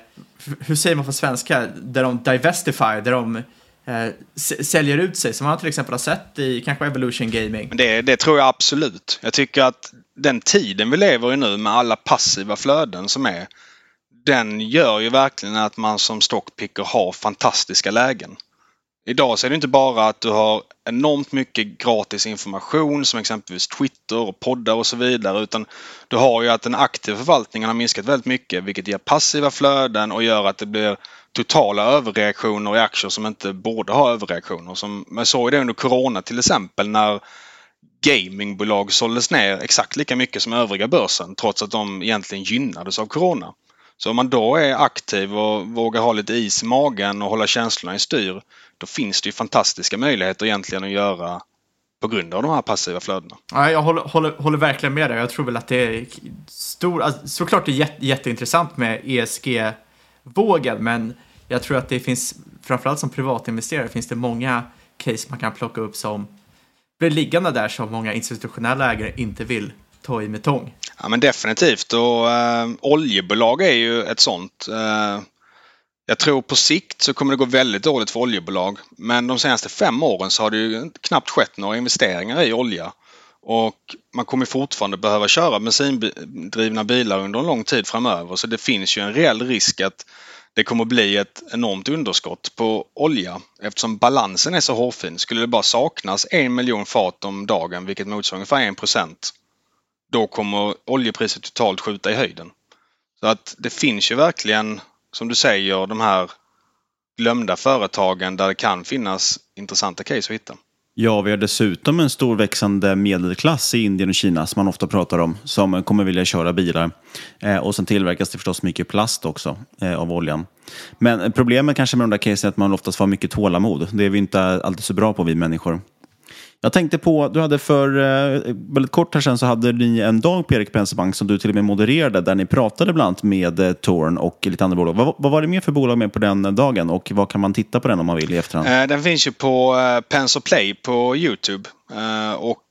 hur säger man på svenska, där de divestify, där de eh, säljer ut sig, som man till exempel har sett i kanske Evolution Gaming. Det, det tror jag absolut. Jag tycker att den tiden vi lever i nu med alla passiva flöden som är, den gör ju verkligen att man som stockpicker har fantastiska lägen. Idag så är det inte bara att du har enormt mycket gratis information som exempelvis Twitter och poddar och så vidare utan du har ju att den aktiva förvaltningen har minskat väldigt mycket vilket ger passiva flöden och gör att det blir totala överreaktioner i aktier som inte borde ha överreaktioner. Som, man såg det under Corona till exempel när gamingbolag såldes ner exakt lika mycket som övriga börsen trots att de egentligen gynnades av Corona. Så om man då är aktiv och vågar ha lite is i magen och hålla känslorna i styr då finns det ju fantastiska möjligheter egentligen att göra på grund av de här passiva flödena. Ja, jag håller, håller, håller verkligen med dig. Jag tror väl att det är stor, alltså, såklart det är jätte, jätteintressant med ESG-vågen, men jag tror att det finns, framförallt som privatinvesterare, finns det många case man kan plocka upp som blir liggande där som många institutionella ägare inte vill ta i med tång. Ja men definitivt och eh, oljebolag är ju ett sånt. Eh, jag tror på sikt så kommer det gå väldigt dåligt för oljebolag. Men de senaste fem åren så har det ju knappt skett några investeringar i olja. Och man kommer fortfarande behöva köra bensindrivna bilar under en lång tid framöver. Så det finns ju en reell risk att det kommer bli ett enormt underskott på olja eftersom balansen är så hårfin. Skulle det bara saknas en miljon fat om dagen, vilket motsvarar ungefär en procent, då kommer oljepriset totalt skjuta i höjden. Så att det finns ju verkligen som du säger, de här glömda företagen där det kan finnas intressanta case att hitta. Ja, vi har dessutom en stor växande medelklass i Indien och Kina som man ofta pratar om, som kommer vilja köra bilar. Eh, och sen tillverkas det förstås mycket plast också eh, av oljan. Men problemet kanske med de där casen är att man oftast får mycket tålamod. Det är vi inte alltid så bra på, vi människor. Jag tänkte på, du hade för eh, väldigt kort här sedan så hade ni en dag på Erik Penser Bank som du till och med modererade där ni pratade bland annat med eh, Torn och lite andra bolag. Vad, vad var det mer för bolag med på den dagen och vad kan man titta på den om man vill i efterhand? Eh, den finns ju på eh, Penser Play på Youtube eh, och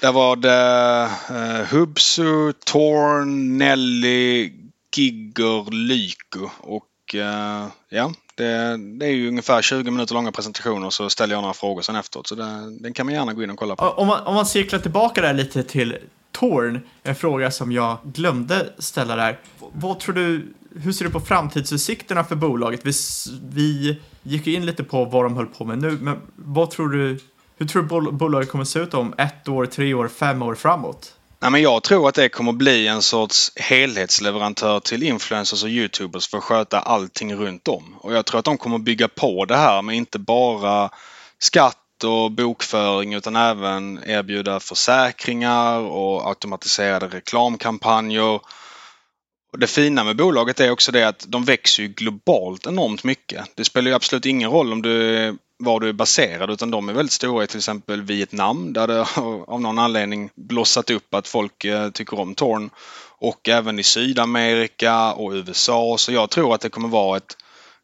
där var det eh, Hubsu, Torn, Nelly, Gigger, Lyko och och eh, ja, det, det, är ju ungefär 20 minuter långa presentationer så ställer jag några frågor sen efteråt. Så det, den kan man gärna gå in och kolla på. Om man, om man cirklar tillbaka där lite till Torn, en fråga som jag glömde ställa där. Vad tror du, hur ser du på framtidsutsikterna för bolaget? Vi, vi gick in lite på vad de höll på med nu, men vad tror du, hur tror du bolaget kommer se ut om ett år, tre år, fem år framåt? Nej, men jag tror att det kommer bli en sorts helhetsleverantör till influencers och youtubers för att sköta allting runt om. Och jag tror att de kommer bygga på det här med inte bara skatt och bokföring utan även erbjuda försäkringar och automatiserade reklamkampanjer. Och det fina med bolaget är också det att de växer ju globalt enormt mycket. Det spelar ju absolut ingen roll om du var du är baserad utan de är väldigt stora i till exempel Vietnam där det (laughs) av någon anledning blossat upp att folk eh, tycker om Torn. Och även i Sydamerika och USA så jag tror att det kommer vara ett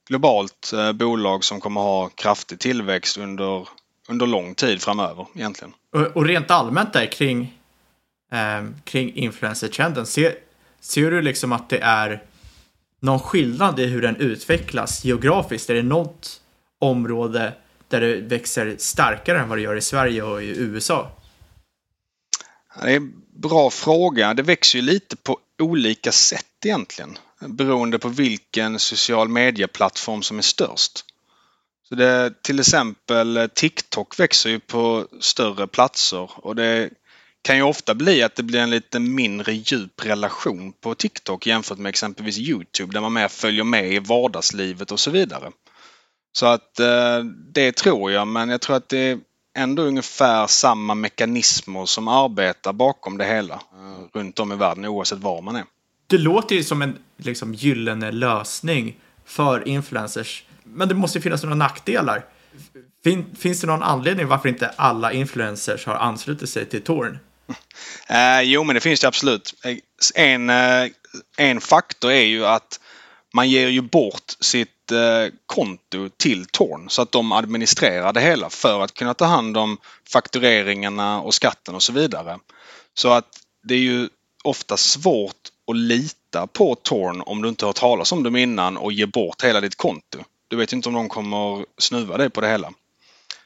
globalt eh, bolag som kommer ha kraftig tillväxt under, under lång tid framöver egentligen. Och rent allmänt där kring, eh, kring influencer-trenden, ser, ser du liksom att det är någon skillnad i hur den utvecklas geografiskt? Är det något område där det växer starkare än vad det gör i Sverige och i USA? Det är en bra fråga. Det växer ju lite på olika sätt egentligen. Beroende på vilken social medieplattform som är störst. Så det, till exempel TikTok växer ju på större platser och det kan ju ofta bli att det blir en lite mindre djup relation på TikTok jämfört med exempelvis Youtube där man mer följer med i vardagslivet och så vidare. Så att eh, det tror jag, men jag tror att det ändå ungefär samma mekanismer som arbetar bakom det hela eh, runt om i världen oavsett var man är. Det låter ju som en liksom, gyllene lösning för influencers. Men det måste finnas några nackdelar. Fin, finns det någon anledning varför inte alla influencers har anslutit sig till Torn? (laughs) Eh, jo, men det finns det absolut. En, eh, en faktor är ju att man ger ju bort sitt konto till Torn så att de administrerar det hela för att kunna ta hand om faktureringarna och skatten och så vidare. Så att det är ju ofta svårt att lita på Torn om du inte har talas om dem innan och ger bort hela ditt konto. Du vet inte om de kommer snuva dig på det hela.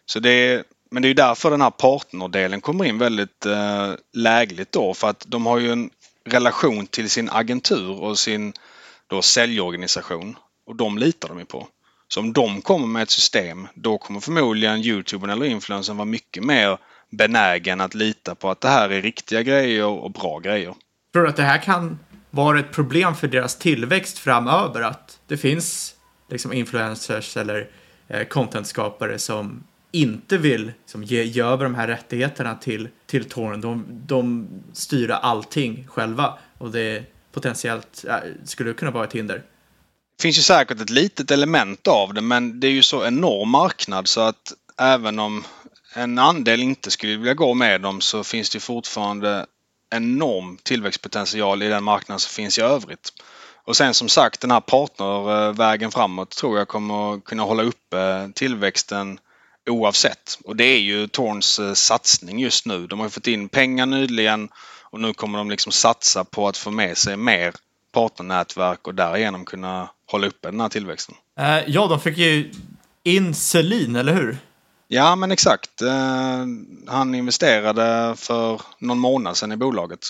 Så det är, men det är ju därför den här partnerdelen kommer in väldigt eh, lägligt då för att de har ju en relation till sin agentur och sin då säljorganisation och de litar de ju på. Så om de kommer med ett system då kommer förmodligen Youtubern eller influencern vara mycket mer benägen att lita på att det här är riktiga grejer och bra grejer. Tror du att det här kan vara ett problem för deras tillväxt framöver? Att det finns liksom influencers eller eh, contentskapare som inte vill liksom, ge, ge över de här rättigheterna till, till Torn. De, de styr allting själva och det potentiellt äh, skulle kunna vara ett hinder. Det finns ju säkert ett litet element av det men det är ju så enorm marknad så att även om en andel inte skulle vilja gå med dem så finns det fortfarande enorm tillväxtpotential i den marknad som finns i övrigt. Och sen som sagt den här partnervägen framåt tror jag kommer kunna hålla uppe tillväxten oavsett. Och det är ju Torns eh, satsning just nu. De har fått in pengar nyligen och nu kommer de liksom satsa på att få med sig mer partnernätverk och därigenom kunna hålla uppe den här tillväxten. Uh, ja, de fick ju in Selin, eller hur? Ja, men exakt. Uh, han investerade för någon månad sedan i bolaget.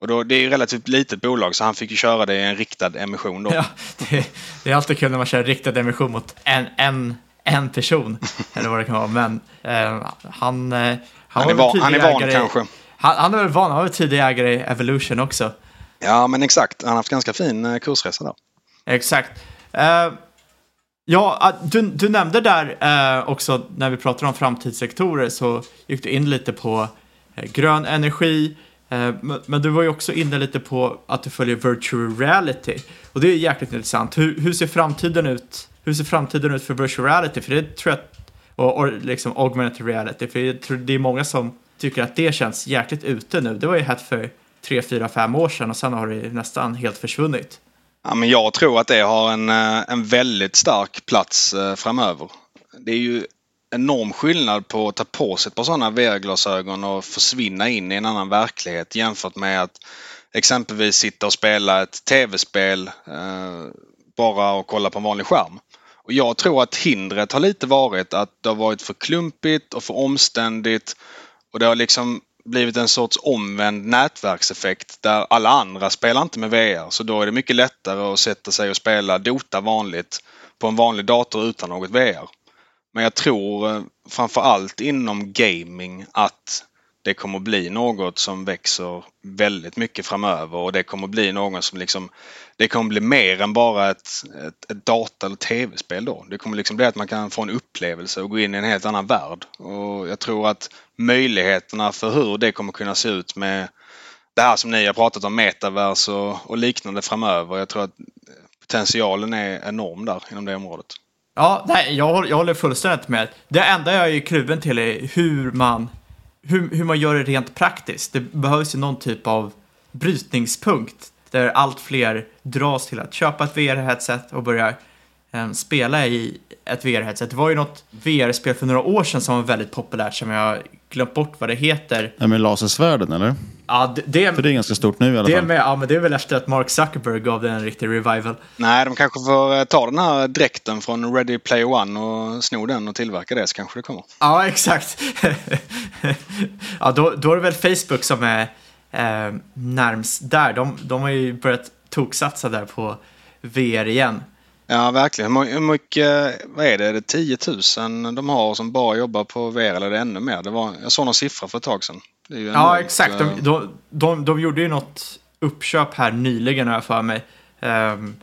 Och då, det är ju relativt litet bolag så han fick ju köra det i en riktad emission då. Ja, det, det är alltid kul när man kör riktad emission mot en, en en person, (laughs) eller vad det kan vara. Men eh, han, eh, han, han, är van, han är van ägare, kanske. Han, han är väl van, han var väl tidig ägare i Evolution också. Ja, men exakt. Han har haft ganska fin eh, kursresa där. Exakt. Uh, ja, ah, du, du nämnde där uh, också när vi pratade om framtidssektorer så gick du in lite på uh, grön energi. Men, men du var ju också inne lite på att du följer virtual reality. Och det är jäkligt intressant. Hur, hur ser framtiden ut hur ser framtiden ut för virtual reality? För det tror jag och, och liksom augmented reality, för jag tror det är många som tycker att det känns jäkligt ute nu. Det var ju hett för tre, fyra, fem år sedan och sen har det nästan helt försvunnit. Ja, men jag tror att det har en, eh, en väldigt stark plats eh, framöver. Det är ju enorm skillnad på att ta på sig ett par sådana VR-glasögon och försvinna in i en annan verklighet jämfört med att exempelvis sitta och spela ett tv-spel eh, bara och kolla på en vanlig skärm. Och jag tror att hindret har lite varit att det har varit för klumpigt och för omständigt. Och det har liksom blivit en sorts omvänd nätverkseffekt där alla andra spelar inte med VR. Så då är det mycket lättare att sätta sig och spela Dota vanligt på en vanlig dator utan något VR. Men jag tror eh, framför allt inom gaming att det kommer bli något som växer väldigt mycket framöver och det kommer bli någon som liksom det kommer bli mer än bara ett, ett, ett data eller tv-spel då. Det kommer liksom bli att man kan få en upplevelse och gå in i en helt annan värld. Och jag tror att möjligheterna för hur det kommer kunna se ut med det här som ni har pratat om, metavers och, och liknande framöver. Jag tror att potentialen är enorm där inom det området. Ja, nej, jag, jag håller fullständigt med. Det enda jag är kluven till är hur man, hur, hur man gör det rent praktiskt. Det behövs ju någon typ av brytningspunkt där allt fler dras till att köpa ett VR-headset och börja um, ehm, spela i ett VR-headset. Det var ju något VR-spel för några år sedan som var väldigt populärt som jag glömt bort vad det heter. Ja, med lasersvärden eller? Ja, det, det, för det är ganska stort nu i alla det fall. Med, ja, men det är väl efter att Mark Zuckerberg gav den en riktig revival. Nej, de kanske får eh, ta den här dräkten från Ready Player One och sno den och tillverka det så kanske det kommer. Ja, (laughs) exakt. (laughs) ja, då, då är det väl Facebook som är eh, närmst där. De, de har ju börjat toksatsa där på VR igen. Ja, verkligen. Hur mycket, vad är det, är det 10 000 de har som bara jobbar på VR eller är det ännu mer? Det var, jag såg någon siffra för ett tag sedan. ja, exakt. De, eh, de, de, de, gjorde ju något uppköp här nyligen har jag för mig. Um,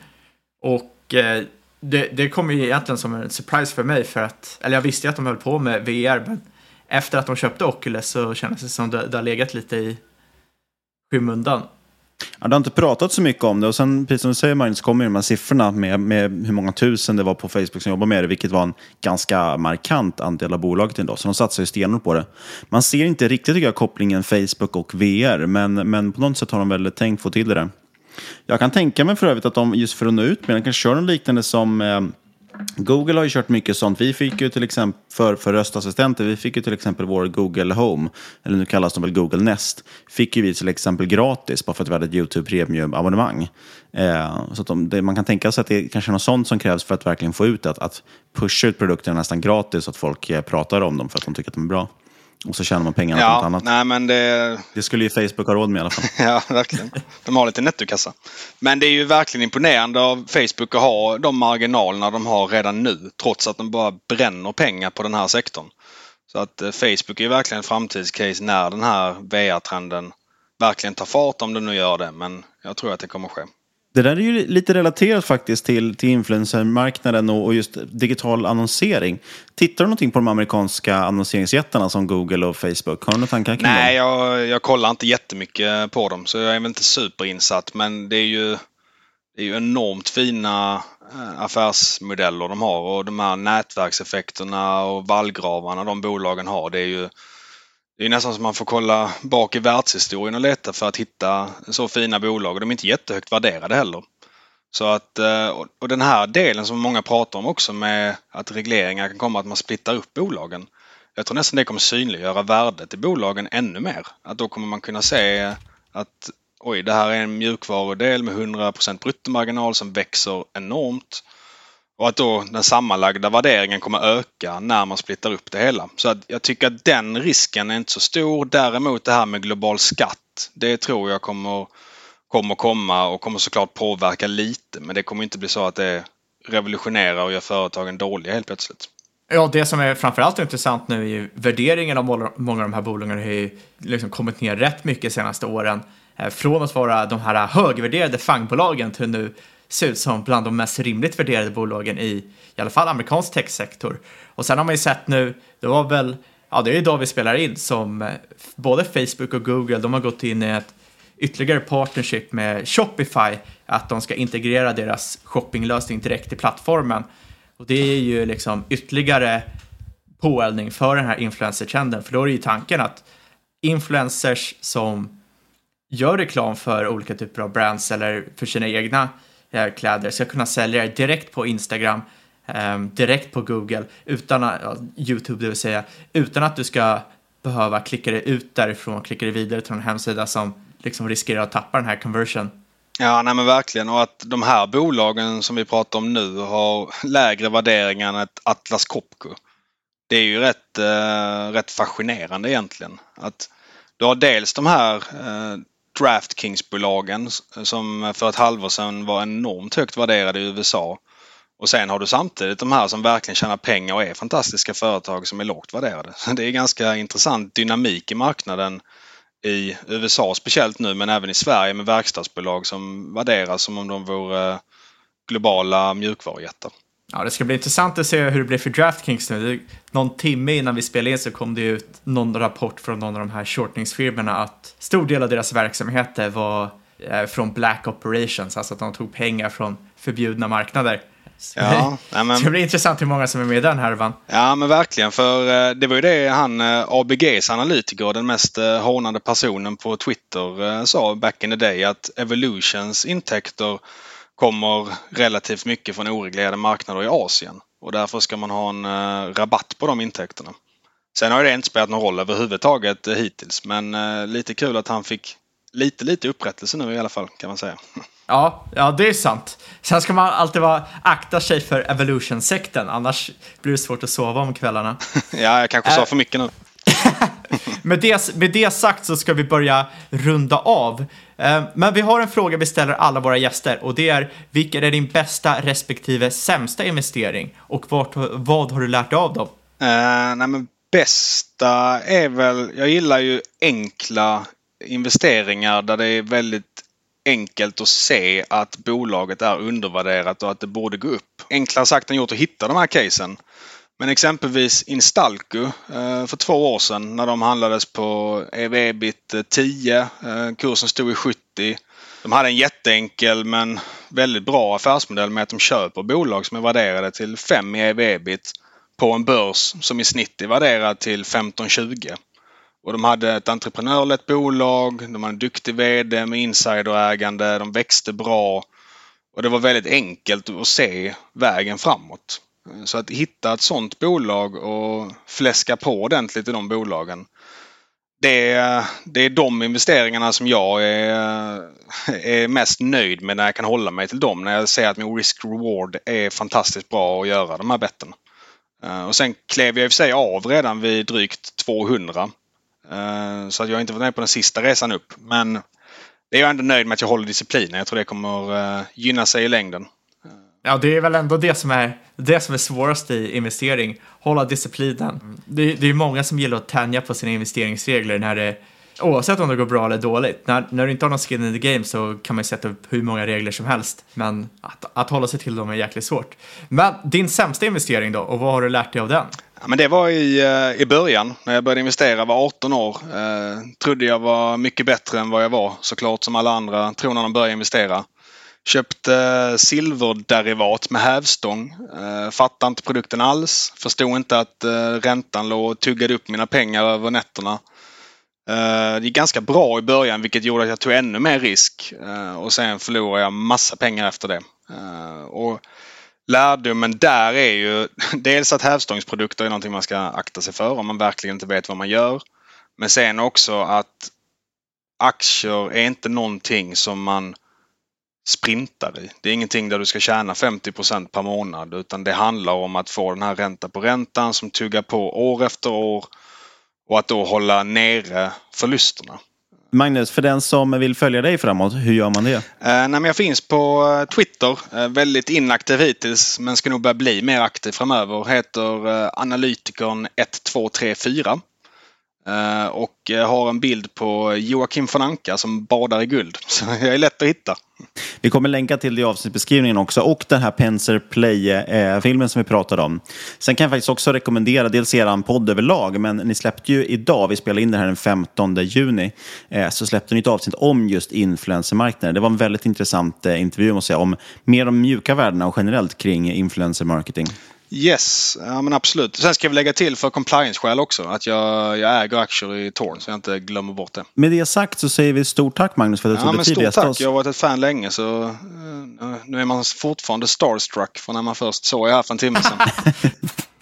och uh, det, det kom ju egentligen som en surprise för mig för att, eller jag visste ju att de höll på med VR, men efter att de köpte Oculus så kändes det som det, det har legat lite i skymundan. Ja, det har inte pratat så mycket om det och sen, precis som du säger Magnus, kommer de här siffrorna med, med hur många tusen det var på Facebook som jobbar med det, vilket var en ganska markant andel av bolaget ändå, Så de satsar ju stenhårt på det. Man ser inte riktigt tycker jag, kopplingen Facebook och VR, men, men på något sätt har de väl tänkt få till det. Jag kan tänka mig för övrigt att de, just för att nå ut med det, kanske kör något liknande som eh, Google har ju kört mycket sånt. Vi fick ju till exempel för, för röstassistenter, vi fick ju till exempel vår Google Home, eller nu kallas de väl Google Nest, fick ju vi till exempel gratis bara för att vi hade ett YouTube Premium-abonnemang. Eh, så att de, det, man kan tänka sig att det kanske är något sånt som krävs för att verkligen få ut det, att, att pusha ut produkterna nästan gratis så att folk eh, pratar om dem för att de tycker att de är bra. Och så tjänar man pengarna ja, på något annat. Nej, men det... det skulle ju Facebook ha råd med i alla fall. (laughs) ja, verkligen. De har lite nettokassa. Men det är ju verkligen imponerande av Facebook att ha de marginalerna de har redan nu. Trots att de bara bränner pengar på den här sektorn. Så att eh, Facebook är ju verkligen ett framtidscase när den här VR-trenden verkligen tar fart om den nu gör det. Men jag tror att det kommer att ske. Det där är ju lite relaterat faktiskt till, till influencermarknaden och, och just digital annonsering. Tittar du någonting på de amerikanska annonseringsjättarna som Google och Facebook? Har du några tankar kring Nej, dem? jag, jag kollar inte jättemycket på dem så jag är väl inte superinsatt men det är ju, det är ju enormt fina eh, affärsmodeller de har och de här nätverkseffekterna och vallgravarna de bolagen har. Det är ju det är nästan som man får kolla bak i världshistorien och leta för att hitta så fina bolag. Och de är inte jättehögt värderade heller. Så att, eh, och den här delen som många pratar om också med att regleringar kan komma att man splittar upp bolagen. Jag tror nästan det kommer synliggöra värdet i bolagen ännu mer. Att då kommer man kunna se att oj, det här är en mjukvarudel med 100% bruttomarginal som växer enormt. Och att då den sammanlagda värderingen kommer öka när man splittar upp det hela. Så att jag tycker att den risken är inte så stor. Däremot det här med global skatt, det tror jag kommer, kommer komma och kommer såklart påverka lite. Men det kommer inte bli så att det revolutionerar och gör företagen dåliga helt plötsligt. Ja, det som är framförallt intressant nu är ju värderingen av många av de här bolagen har ju liksom kommit ner rätt mycket de senaste åren. Eh, från att vara de här högvärderade fangbolagen till nu ser ut som bland de mest rimligt värderade bolagen i i alla fall amerikansk techsektor. Och sen har man ju sett nu, det var väl, ja det är idag vi spelar in, som eh, både Facebook och Google, de har gått in i ett ytterligare partnership med Shopify, att de ska integrera deras shoppinglösning direkt i plattformen. Och det är ju liksom ytterligare påeldning för den här influencertrenden, för då är det ju tanken att influencers som gör reklam för olika typer av brands eller för sina egna eh, kläder ska kunna sälja det direkt på Instagram, ehm, direkt på Google, utan att, YouTube det vill säga, utan att du ska behöva klicka dig ut därifrån och klicka dig vidare till en hemsida som liksom riskerar att tappa den här conversion. Ja, nej men verkligen. Och att de här bolagen som vi pratar om nu har lägre värderingar än ett Atlas Copco. Det är ju rätt, eh, rätt fascinerande egentligen. Att du har dels de här eh, Draftkings-bolagen som för ett halvår sedan var enormt högt värderade i USA. Och sen har du samtidigt de här som verkligen tjänar pengar och är fantastiska företag som är lågt värderade. Det är ganska intressant dynamik i marknaden i USA speciellt nu men även i Sverige med verkstadsbolag som värderas som om de vore eh, globala mjukvarujättar. Ja, det ska bli intressant att se hur det blir för Draftkings nu. Någon timme innan vi spelade in så kom det ut någon rapport från någon av de här shortningsfirmorna att stor del av deras verksamheter var eh, från black operations, alltså att de tog pengar från förbjudna marknader. Ja, men... det blir intressant hur många som är med i den härvan. Ja, men verkligen. För eh, det var ju det han, eh, ABGs analytiker, den mest hånade personen på Twitter, sa back in the day att Evolutions intäkter kommer relativt mycket från oreglerade marknader i Asien. Och därför ska man ha en uh, rabatt på de intäkterna. Sen har det inte spelat någon roll överhuvudtaget uh, hittills men uh, lite kul att han fick lite, lite upprättelse nu i alla fall kan man säga. Ja, ja det är sant. Sen ska man alltid vara, akta sig för evolution-sekten, annars blir det svårt att sova om kvällarna. (laughs) ja, jag kanske sa för mycket nu. (laughs) med, det, med det sagt så ska vi börja runda av. Eh, men vi har en fråga vi ställer alla våra gäster och det är vilken är din bästa respektive sämsta investering och vart, vad har du lärt dig av dem? Uh, nej men bästa är väl, jag gillar ju enkla investeringar där det är väldigt enkelt att se att bolaget är undervärderat och att det borde gå upp. Enklare sagt än gjort att hitta de här casen. Men exempelvis Instalco eh, för två år sedan när de handlades på EV-bit 10. Eh, eh, kursen stod i 70. De hade en jätteenkel men väldigt bra affärsmodell med att de köper bolag som är värderade till 5 i EV-bit på en börs som i snitt är värderad till 15-20. Och de hade ett entreprenörlett bolag, de hade en duktig VD med insiderägande, de växte bra. Och det var väldigt enkelt att se vägen framåt. Så att hitta ett sådant bolag och fläska på ordentligt i de bolagen. Det är, det är de investeringarna som jag är, är mest nöjd med när jag kan hålla mig till dem. När jag ser att min risk-reward är fantastiskt bra att göra de här betten. Eh, och sen klev jag i och för sig av redan vid drygt 200. Eh, så att jag har inte varit med på den sista resan upp. Men det är jag ändå nöjd med att jag håller disciplinen. Jag tror det kommer eh, gynna sig i längden. Ja, det är väl ändå det som är, det som är svårast i investering. Hålla disciplinen. Det, det är många som gillar att tänja på sina investeringsregler när det Oavsett om det går bra eller dåligt. När, när du inte har någon skin in the game så kan man ju sätta upp hur många regler som helst. Men att, att hålla sig till dem är jäkligt svårt. Men din sämsta investering då? Och vad har du lärt dig av den? Ja, men det var i, eh, i början när jag började investera, var 18 år. Eh, trodde jag var mycket bättre än vad jag var såklart som alla andra tror när de börjar investera. Köpte silverderivat med hävstång. Eh, fattade inte produkten alls. Förstod inte att eh, räntan låg och tuggade upp mina pengar över nätterna. Eh, det gick ganska bra i början vilket gjorde att jag tog ännu mer risk. Eh, och sen förlorade jag massa pengar efter det. Eh, och Lärdomen där är ju (laughs) dels att hävstångsprodukter är någonting man ska akta sig för om man verkligen inte vet vad man gör. Men sen också att aktier är inte någonting som man sprintar i. Det är ingenting där du ska tjäna 50% per månad utan det handlar om att få den här ränta på räntan som tuggar på år efter år och att då hålla nere förlusterna. Magnus, för den som vill följa dig framåt, hur gör man det? Eh, nej, jag finns på eh, Twitter. Eh, väldigt inaktiv hittills men ska nog börja bli mer aktiv framöver. Heter eh, analytikern 1234. Eh, och har en bild på Joakim von Anka som badar i guld. (laughs) Så jag är lätt att hitta. Vi kommer länka till det i avsnittsbeskrivningen också och den här Penser Play-filmen som vi pratade om. Sen kan jag faktiskt också rekommendera dels er podd överlag, men ni släppte ju idag, vi spelade in det här den 15 juni, eh, så släppte ni ett avsnitt om just influencermarknaden. Det var en väldigt intressant eh, intervju måste jag säga, om mer de mjuka värdena och generellt kring influencer marketing. Yes, ja men absolut. Sen ska vi lägga till för compliance-skäl också att jag, jag äger aktier i Torn så jag inte glömmer bort det. Med det sagt så säger vi stort tack Magnus för att du ja, tog dig tid Stort tack, jag har varit ett fan länge så uh, nu är man fortfarande starstruck från när man först såg er här för en timme sedan. (laughs)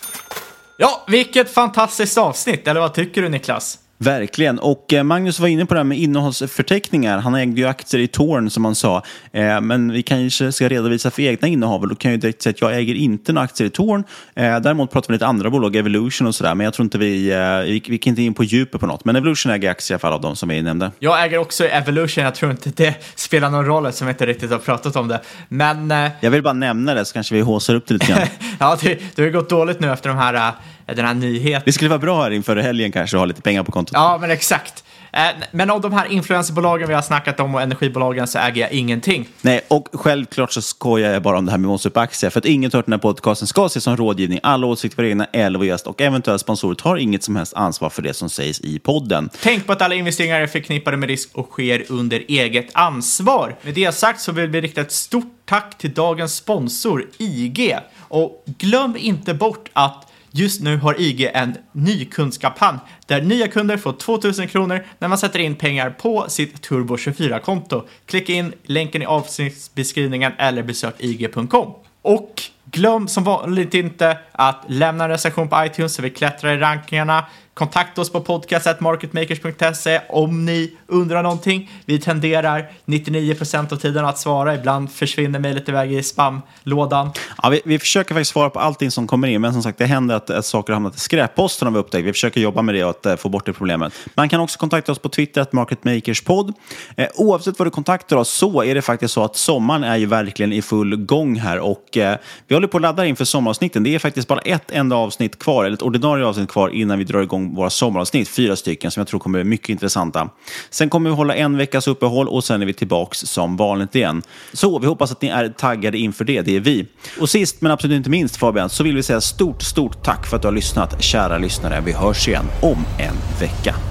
(laughs) ja, vilket fantastiskt avsnitt, eller vad tycker du Niklas? Verkligen. Och eh, Magnus var inne på det här med innehållsförteckningar. Han ägde ju aktier i Torn som han sa. Eh, men vi kanske ska redovisa för egna innehav. Då kan jag ju direkt säga att jag äger inte några aktier i Torn. Eh, däremot pratar vi lite andra bolag, Evolution och sådär. Men jag tror inte vi, vi, vi kan inte in på djupet på något. Men Evolution äger aktier i alla fall av de som vi nämnde. Jag äger också Evolution. Jag tror inte det spelar någon roll eftersom vi inte riktigt har pratat om det. Men... Jag vill bara nämna det så kanske vi håsar upp det lite grann. (laughs) ja, det, det har gått dåligt nu efter de här den här nyheten. Det skulle vara bra här inför helgen kanske att ha lite pengar på kontot. Ja, men exakt. Eh, men av de här influencerbolagen vi har snackat om och energibolagen så äger jag ingenting. Nej, och självklart så skojar jag bara om det här med måste upp aktier. För att inget hört den här podcasten ska ses som rådgivning. Alla åsikter för egna eller vår gäst och eventuella sponsorer tar inget som helst ansvar för det som sägs i podden. Tänk på att alla investeringar är förknippade med risk och sker under eget ansvar. Med det sagt så vill vi rikta ett stort tack till dagens sponsor IG. Och glöm inte bort att Just nu har IG en ny kundskampanj där nya kunder får 2000 kronor när man sätter in pengar på sitt Turbo24-konto. Klicka in länken i avsnittsbeskrivningen eller besök ig.com. Och glöm som vanligt inte att lämna en recension på iTunes så vi klättrar i rankingarna. Kontakta oss på podcast.marketmakers.se om ni undrar någonting. Vi tenderar 99% av tiden att svara. Ibland försvinner mejlet iväg i spamlådan. Ja, vi, vi, försöker faktiskt svara på allting som kommer in, men som sagt, det händer att, att saker har hamnat i skräpposten har vi upptäckt. Vi försöker jobba med det och att, uh, få bort det problemet. Man kan också kontakta oss på Twitter, att marketmakerspod. Eh, oavsett vad du kontaktar oss så är det faktiskt så att sommaren är ju verkligen i full gång här och eh, vi håller på att ladda inför sommaravsnitten. Det är faktiskt bara ett enda avsnitt kvar, eller ett ordinarie avsnitt kvar innan vi drar igång om våra sommaravsnitt, fyra stycken som jag tror kommer bli mycket intressanta. Sen kommer vi hålla en veckas uppehåll och sen är vi tillbaks som vanligt igen. Så vi hoppas att ni är taggade inför det, det är vi. Och sist men absolut inte minst Fabian, så vill vi säga stort, stort tack för att du har lyssnat, kära lyssnare. Vi hörs igen om en vecka.